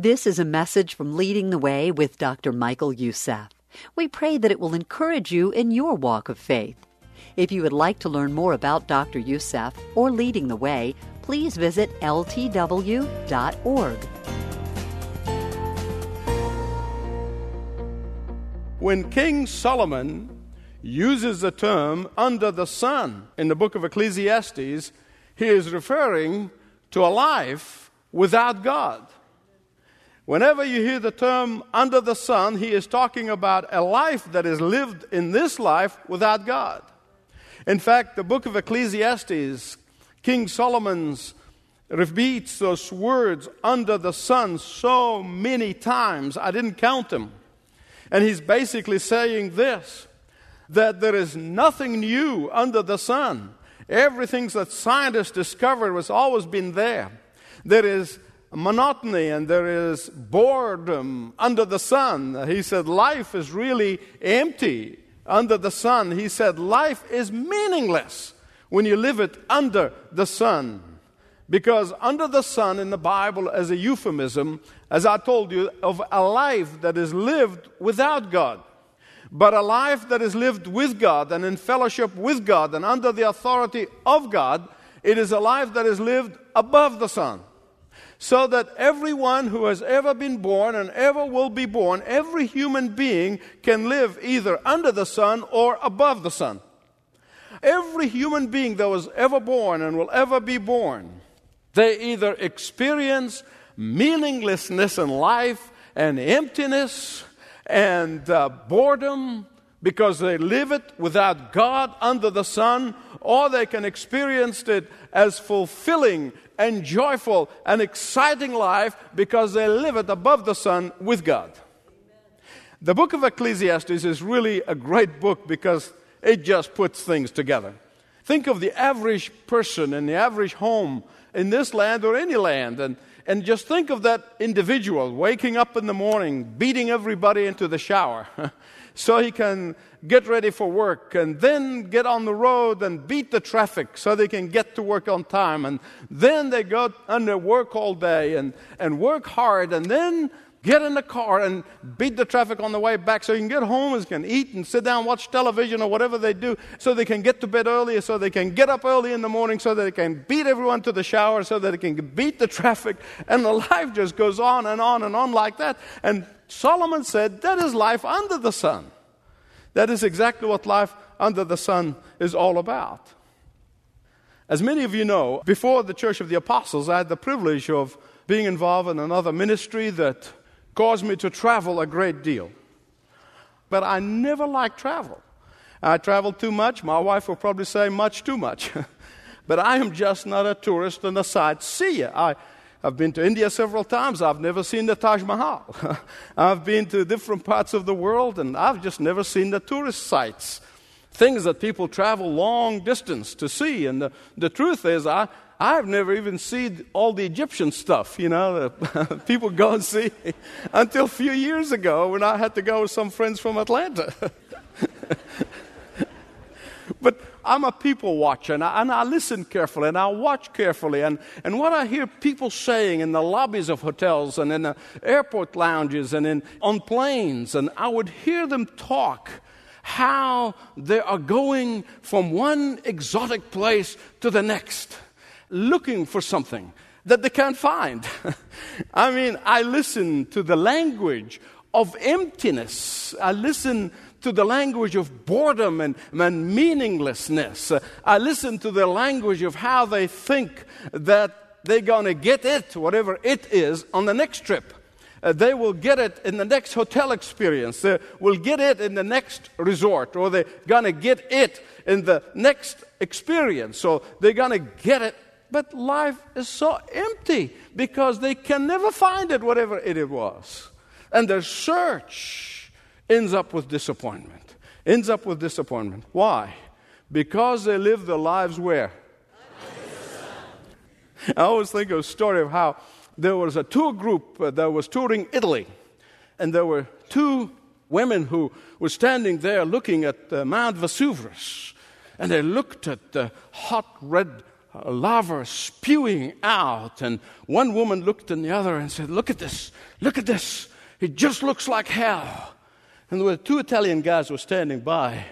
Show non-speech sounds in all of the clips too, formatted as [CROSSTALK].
This is a message from Leading the Way with Dr. Michael Youssef. We pray that it will encourage you in your walk of faith. If you would like to learn more about Dr. Youssef or Leading the Way, please visit ltw.org. When King Solomon uses the term under the sun in the book of Ecclesiastes, he is referring to a life without God. Whenever you hear the term under the sun, he is talking about a life that is lived in this life without God. In fact, the book of Ecclesiastes, King Solomon's repeats those words under the sun so many times, I didn't count them. And he's basically saying this that there is nothing new under the sun. Everything that scientists discovered has always been there. There is monotony and there is boredom under the sun. He said life is really empty under the sun. He said life is meaningless when you live it under the sun. Because under the sun in the Bible, as a euphemism, as I told you, of a life that is lived without God. But a life that is lived with God and in fellowship with God and under the authority of God, it is a life that is lived above the sun. So that everyone who has ever been born and ever will be born, every human being can live either under the sun or above the sun. Every human being that was ever born and will ever be born, they either experience meaninglessness in life and emptiness and uh, boredom because they live it without God under the sun, or they can experience it as fulfilling and joyful and exciting life because they live it above the sun with God. The book of Ecclesiastes is really a great book because it just puts things together. Think of the average person in the average home in this land or any land, and and just think of that individual waking up in the morning, beating everybody into the shower [LAUGHS] so he can get ready for work and then get on the road and beat the traffic so they can get to work on time. And then they go under work all day and, and work hard and then get in the car and beat the traffic on the way back so you can get home and can eat and sit down, watch television or whatever they do, so they can get to bed earlier, so they can get up early in the morning, so that they can beat everyone to the shower, so that they can beat the traffic. And the life just goes on and on and on like that. And Solomon said, That is life under the sun. That is exactly what life under the sun is all about. As many of you know, before the Church of the Apostles, I had the privilege of being involved in another ministry that caused me to travel a great deal. But I never liked travel. I travel too much. My wife will probably say much too much. [LAUGHS] but I am just not a tourist and a sightseer. I, I've been to India several times. I've never seen the Taj Mahal. [LAUGHS] I've been to different parts of the world and I've just never seen the tourist sites. Things that people travel long distance to see. And the, the truth is, I, I've never even seen all the Egyptian stuff, you know, [LAUGHS] people go and see until a few years ago when I had to go with some friends from Atlanta. [LAUGHS] but I'm a people watcher and I, and I, listen carefully and I watch carefully. And, and what I hear people saying in the lobbies of hotels and in the airport lounges and in, on planes, and I would hear them talk how they are going from one exotic place to the next looking for something that they can't find. [LAUGHS] I mean, I listen to the language of emptiness. I listen to the language of boredom and, and meaninglessness. I listen to the language of how they think that they're going to get it, whatever it is, on the next trip. Uh, they will get it in the next hotel experience. They will get it in the next resort, or they're going to get it in the next experience. So they're going to get it but life is so empty because they can never find it, whatever it was. And their search ends up with disappointment. Ends up with disappointment. Why? Because they live their lives where? I always think of a story of how there was a tour group uh, that was touring Italy, and there were two women who were standing there looking at uh, Mount Vesuvius, and they looked at the hot red lava spewing out. And one woman looked at the other and said, Look at this, look at this. It just looks like hell. And there were two Italian guys who were standing by.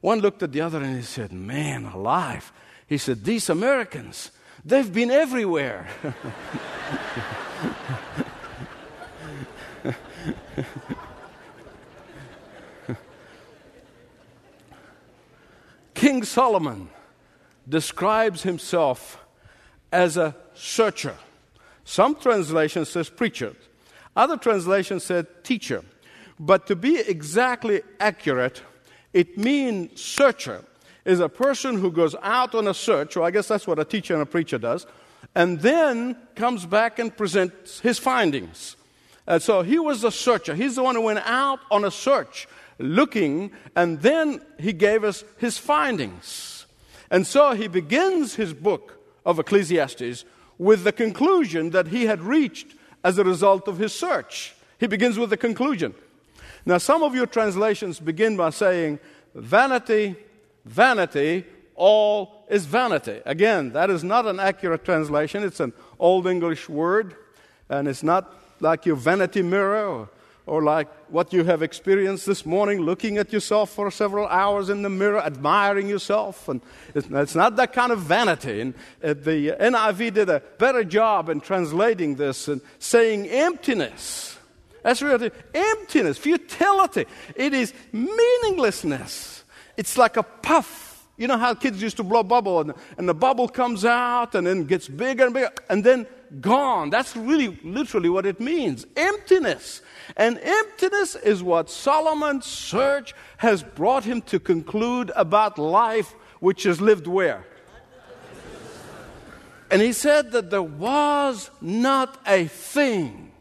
One looked at the other and he said, Man alive. He said, These Americans, they've been everywhere. [LAUGHS] King Solomon describes himself as a searcher. Some translations says preacher. Other translations said teacher. But to be exactly accurate, it means searcher is a person who goes out on a search, or I guess that's what a teacher and a preacher does, and then comes back and presents his findings. And so he was a searcher. He's the one who went out on a search looking, and then he gave us his findings. And so he begins his book of Ecclesiastes with the conclusion that he had reached as a result of his search. He begins with the conclusion. Now, some of your translations begin by saying, Vanity, vanity, all is vanity. Again, that is not an accurate translation. It's an Old English word, and it's not like your vanity mirror or, like what you have experienced this morning, looking at yourself for several hours in the mirror, admiring yourself. And it's, it's not that kind of vanity. And uh, the NIV did a better job in translating this and saying emptiness. That's really emptiness, futility. It is meaninglessness. It's like a puff. You know how kids used to blow bubble and, and the bubble comes out and then gets bigger and bigger and then gone. That's really literally what it means emptiness. And emptiness is what Solomon's search has brought him to conclude about life, which is lived where? And he said that there was not a thing,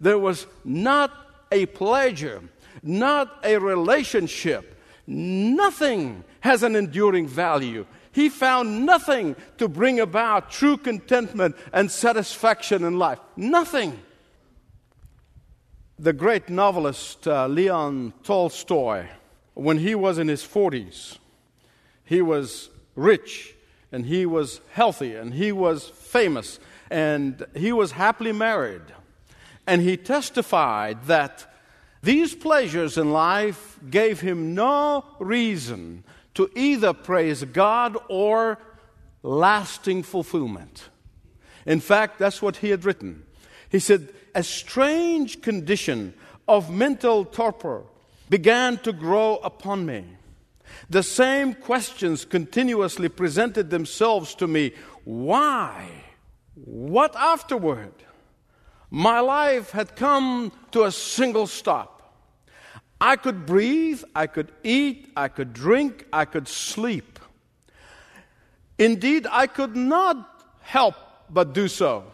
there was not a pleasure, not a relationship, nothing has an enduring value. He found nothing to bring about true contentment and satisfaction in life. Nothing. The great novelist uh, Leon Tolstoy, when he was in his 40s, he was rich and he was healthy and he was famous and he was happily married. And he testified that these pleasures in life gave him no reason to either praise God or lasting fulfillment. In fact, that's what he had written. He said, A strange condition of mental torpor began to grow upon me. The same questions continuously presented themselves to me. Why? What afterward? My life had come to a single stop. I could breathe, I could eat, I could drink, I could sleep. Indeed, I could not help but do so.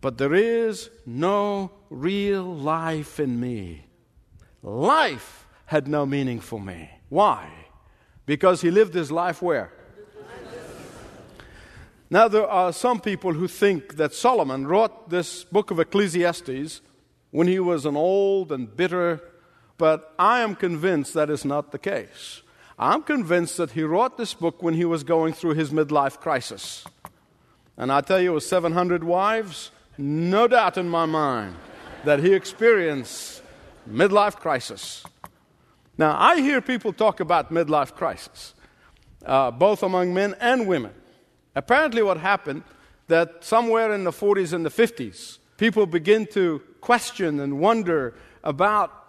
But there is no real life in me. Life had no meaning for me. Why? Because he lived his life where? Now, there are some people who think that Solomon wrote this book of Ecclesiastes when he was an old and bitter but I am convinced that is not the case. I'm convinced that he wrote this book when he was going through his midlife crisis. And I tell you, with 700 wives, no doubt in my mind that he experienced midlife crisis. Now, I hear people talk about midlife crisis, uh, both among men and women. Apparently, what happened that somewhere in the 40s and the 50s, people begin to question and wonder about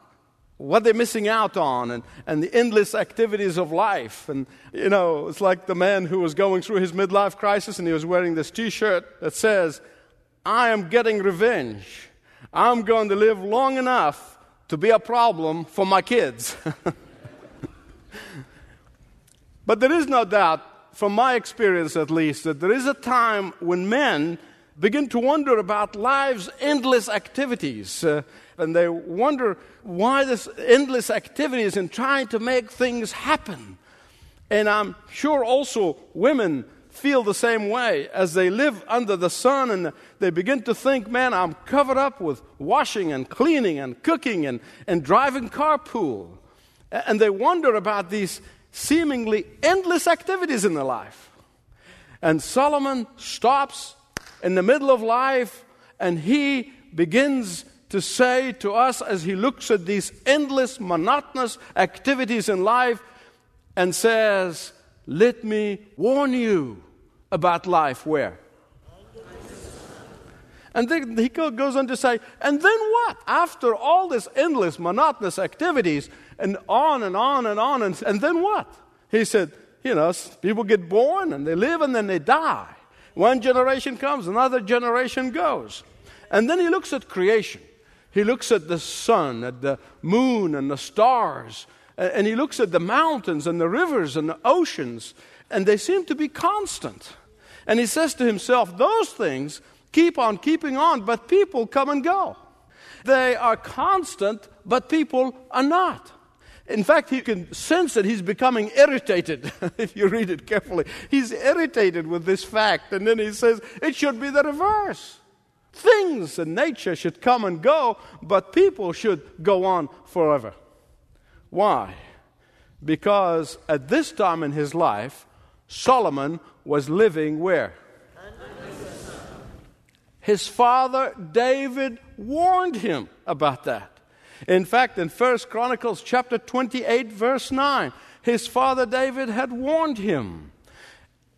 what they're missing out on and, and the endless activities of life. And, you know, it's like the man who was going through his midlife crisis and he was wearing this t shirt that says, I am getting revenge. I'm going to live long enough to be a problem for my kids. [LAUGHS] but there is no doubt, from my experience at least, that there is a time when men begin to wonder about life's endless activities. Uh, and they wonder why this endless activities in trying to make things happen. And I'm sure also women feel the same way as they live under the sun and they begin to think, man, I'm covered up with washing and cleaning and cooking and, and driving carpool. And they wonder about these seemingly endless activities in their life. And Solomon stops in the middle of life and he begins to say to us as he looks at these endless, monotonous activities in life and says, Let me warn you about life where? And then he goes on to say, and then what? After all this endless, monotonous activities, and on and on and on, and, and then what? He said, you know, people get born and they live and then they die. One generation comes, another generation goes. And then he looks at creation. He looks at the sun, at the moon, and the stars. And he looks at the mountains and the rivers and the oceans, and they seem to be constant. And he says to himself, Those things keep on keeping on, but people come and go. They are constant, but people are not. In fact, you can sense that he's becoming irritated [LAUGHS] if you read it carefully. He's irritated with this fact, and then he says it should be the reverse. Things in nature should come and go, but people should go on forever. Why? Because at this time in his life, Solomon was living where? His father David warned him about that. In fact, in 1 Chronicles chapter 28 verse 9, his father David had warned him.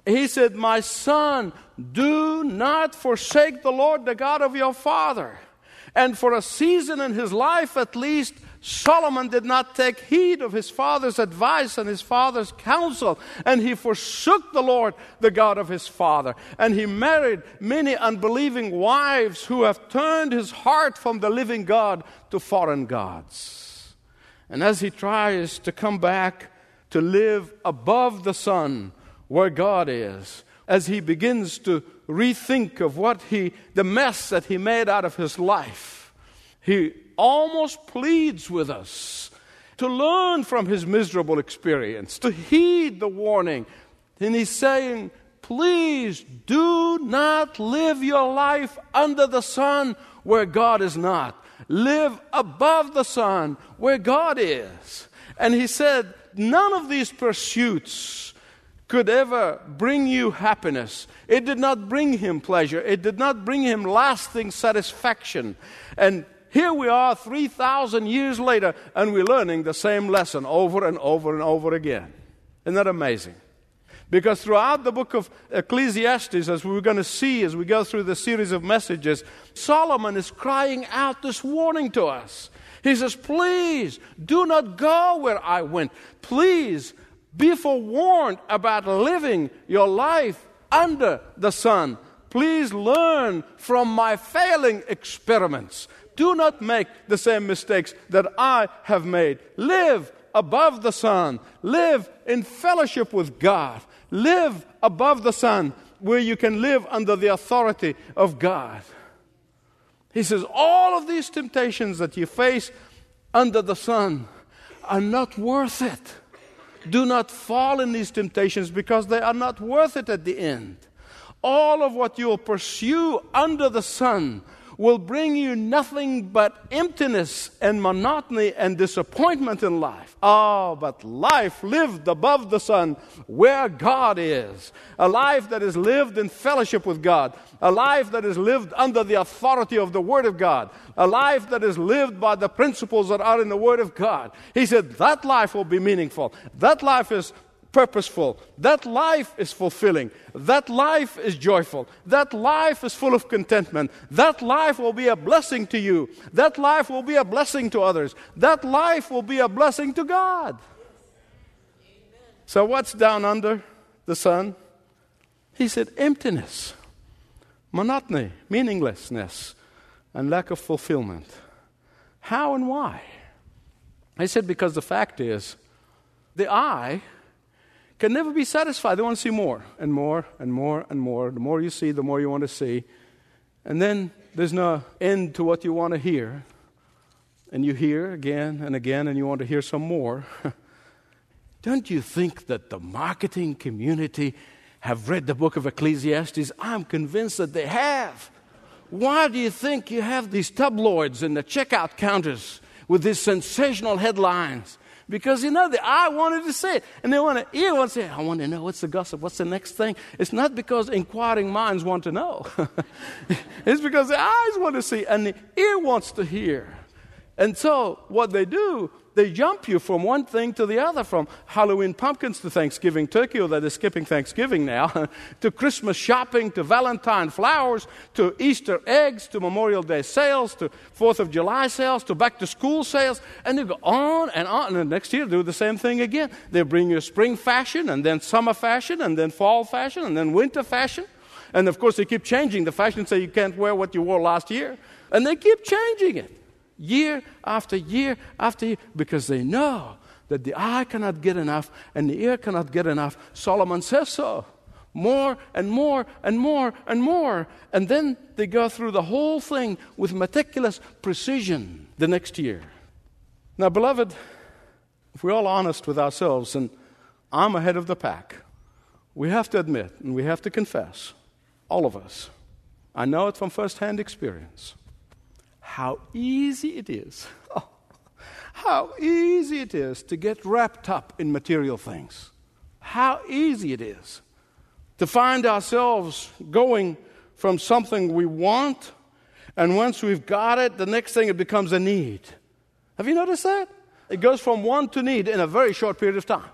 He said, "My son, do not forsake the Lord the God of your father." And for a season in his life at least, Solomon did not take heed of his father's advice and his father's counsel, and he forsook the Lord, the God of his father. And he married many unbelieving wives who have turned his heart from the living God to foreign gods. And as he tries to come back to live above the sun where God is, as he begins to rethink of what he, the mess that he made out of his life, he almost pleads with us to learn from his miserable experience, to heed the warning. And he's saying, Please do not live your life under the sun where God is not. Live above the sun where God is. And he said, None of these pursuits could ever bring you happiness. It did not bring him pleasure. It did not bring him lasting satisfaction. And here we are 3,000 years later, and we're learning the same lesson over and over and over again. Isn't that amazing? Because throughout the book of Ecclesiastes, as we're going to see as we go through the series of messages, Solomon is crying out this warning to us. He says, Please do not go where I went. Please be forewarned about living your life under the sun. Please learn from my failing experiments. Do not make the same mistakes that I have made. Live above the sun. Live in fellowship with God. Live above the sun where you can live under the authority of God. He says, All of these temptations that you face under the sun are not worth it. Do not fall in these temptations because they are not worth it at the end. All of what you will pursue under the sun will bring you nothing but emptiness and monotony and disappointment in life. Oh, but life lived above the sun where God is. A life that is lived in fellowship with God. A life that is lived under the authority of the Word of God. A life that is lived by the principles that are in the Word of God. He said that life will be meaningful. That life is purposeful. That life is fulfilling. That life is joyful. That life is full of contentment. That life will be a blessing to you. That life will be a blessing to others. That life will be a blessing to God. So, what's down under the sun? He said emptiness, monotony, meaninglessness, and lack of fulfillment. How and why? I said because the fact is, the eye can never be satisfied. They want to see more and more and more and more. The more you see, the more you want to see. And then there's no end to what you want to hear. And you hear again and again, and you want to hear some more. [LAUGHS] Don't you think that the marketing community have read the book of Ecclesiastes? I'm convinced that they have. Why do you think you have these tabloids and the checkout counters with these sensational headlines? Because you know the eye wanted to see it, and they want to ear wants to say, I want to know what's the gossip, what's the next thing. It's not because inquiring minds want to know. [LAUGHS] it's because the eyes want to see and the ear wants to hear. And so what they do, they jump you from one thing to the other, from Halloween pumpkins to Thanksgiving turkey, or they're skipping Thanksgiving now, [LAUGHS] to Christmas shopping, to Valentine flowers, to Easter eggs, to Memorial Day sales, to Fourth of July sales, to back to school sales, and they go on and on. And next year, do the same thing again. They bring you spring fashion, and then summer fashion, and then fall fashion, and then winter fashion. And of course, they keep changing the fashion so you can't wear what you wore last year. And they keep changing it year after year after year because they know that the eye cannot get enough and the ear cannot get enough. Solomon says so. More and more and more and more. And then they go through the whole thing with meticulous precision the next year. Now, beloved, if we're all honest with ourselves, and I'm ahead of the pack, we have to admit and we have to confess, all of us, I know it from firsthand experience how easy it is. Oh, [LAUGHS] how easy it is to get wrapped up in material things. How easy it is to find ourselves going from something we want, and once we've got it, the next thing it becomes a need. Have you noticed that? It goes from want to need in a very short period of time,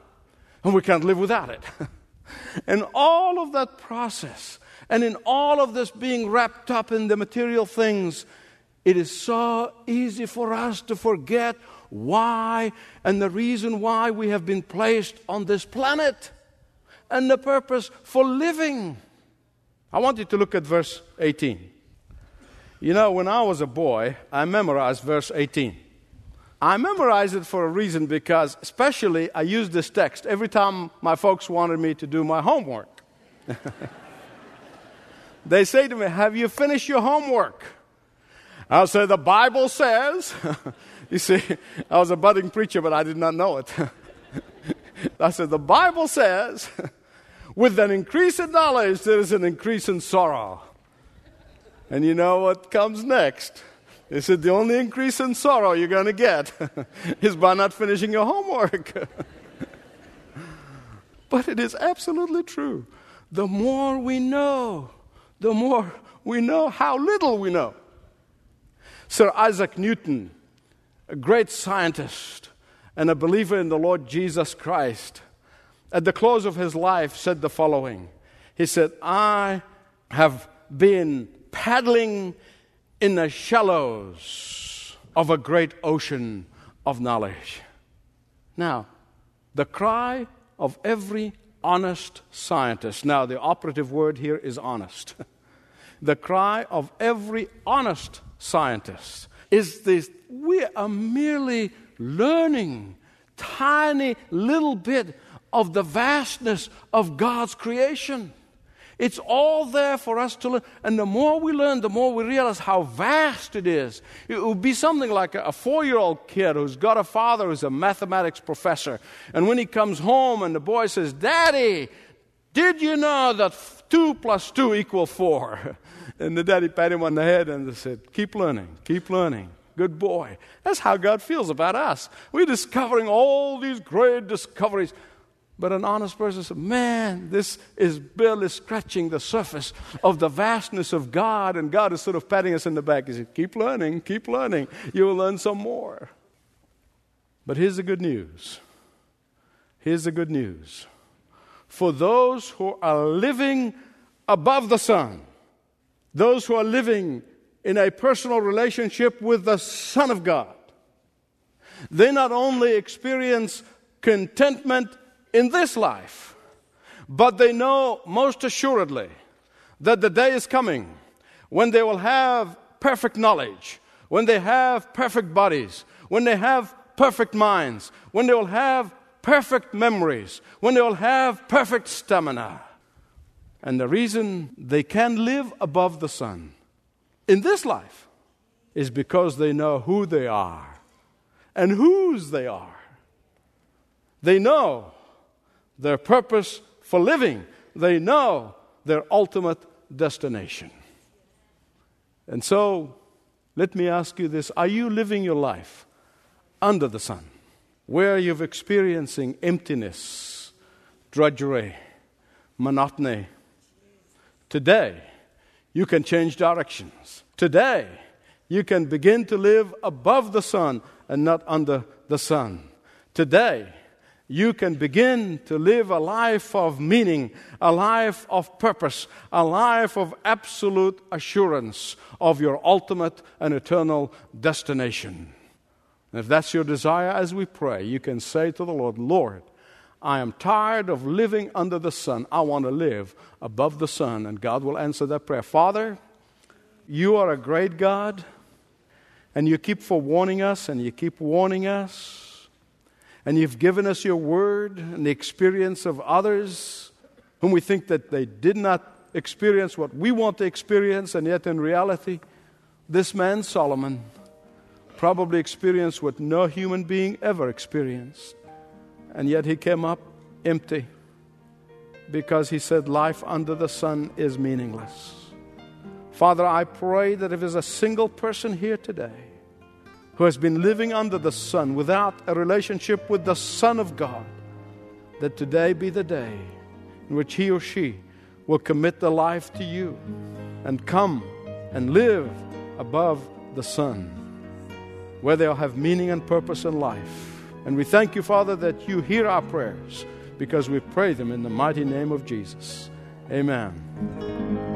and we can't live without it. [LAUGHS] and all of that process, and in all of this being wrapped up in the material things, it is so easy for us to forget why and the reason why we have been placed on this planet and the purpose for living. I want you to look at verse 18. You know, when I was a boy, I memorized verse 18. I memorized it for a reason because, especially, I used this text every time my folks wanted me to do my homework. [LAUGHS] they say to me, Have you finished your homework? I'll say, the Bible says. [LAUGHS] you see, I was a budding preacher, but I did not know it. [LAUGHS] I said, the Bible says, [LAUGHS] with an increase in knowledge, there is an increase in sorrow. And you know what comes next? They said, the only increase in sorrow you're going to get is by not finishing your homework. but it is absolutely true. The more we know, the more we know how little we know. Sir Isaac Newton, a great scientist and a believer in the Lord Jesus Christ, at the close of his life said the following He said, I have been paddling in the shallows of a great ocean of knowledge. Now, the cry of every honest scientist, now the operative word here is honest. [LAUGHS] the cry of every honest scientists is this we are merely learning tiny little bit of the vastness of God's creation. It's all there for us to learn. And the more we learn, the more we realize how vast it is. It would be something like a four year old kid who's got a father who's a mathematics professor. And when he comes home and the boy says, Daddy, did you know that 2 plus 2 equals [LAUGHS] 4? And the daddy pat him on the head and said, Keep learning, keep learning. Good boy. That's how God feels about us. We're discovering all these great discoveries. But an honest person says, Man, this is barely scratching the surface of the vastness of God. And God is sort of patting us in the back. He said, Keep learning, keep learning. You will learn some more. But here's the good news. Here's the good news. For those who are living above the sun, those who are living in a personal relationship with the Son of God. They not only experience contentment in this life, but they know most assuredly that the day is coming when they will have perfect knowledge, when they have perfect bodies, when they have perfect minds, when they will have perfect memories, when they will have perfect stamina. And the reason they can live above the sun in this life is because they know who they are and whose they are. They know their purpose for living, they know their ultimate destination. And so, let me ask you this Are you living your life under the sun? Where you're experiencing emptiness, drudgery, monotony. Today, you can change directions. Today, you can begin to live above the sun and not under the sun. Today, you can begin to live a life of meaning, a life of purpose, a life of absolute assurance of your ultimate and eternal destination. And if that's your desire as we pray, you can say to the Lord, Lord, I am tired of living under the sun. I want to live above the sun. And God will answer that prayer. Father, you are a great God, and you keep forewarning us, and you keep warning us. And you've given us your word and the experience of others whom we think that they did not experience what we want to experience, and yet in reality, this man, Solomon, probably experienced what no human being ever experienced. And yet he came up empty because he said, Life under the sun is meaningless. Father, I pray that if there's a single person here today who has been living under the sun without a relationship with the Son of God, that today be the day in which he or she will commit their life to you and come and live above the sun, where they'll have meaning and purpose in life and we thank you, Father, that you hear our prayers because we pray them in the mighty name of Jesus. Amen.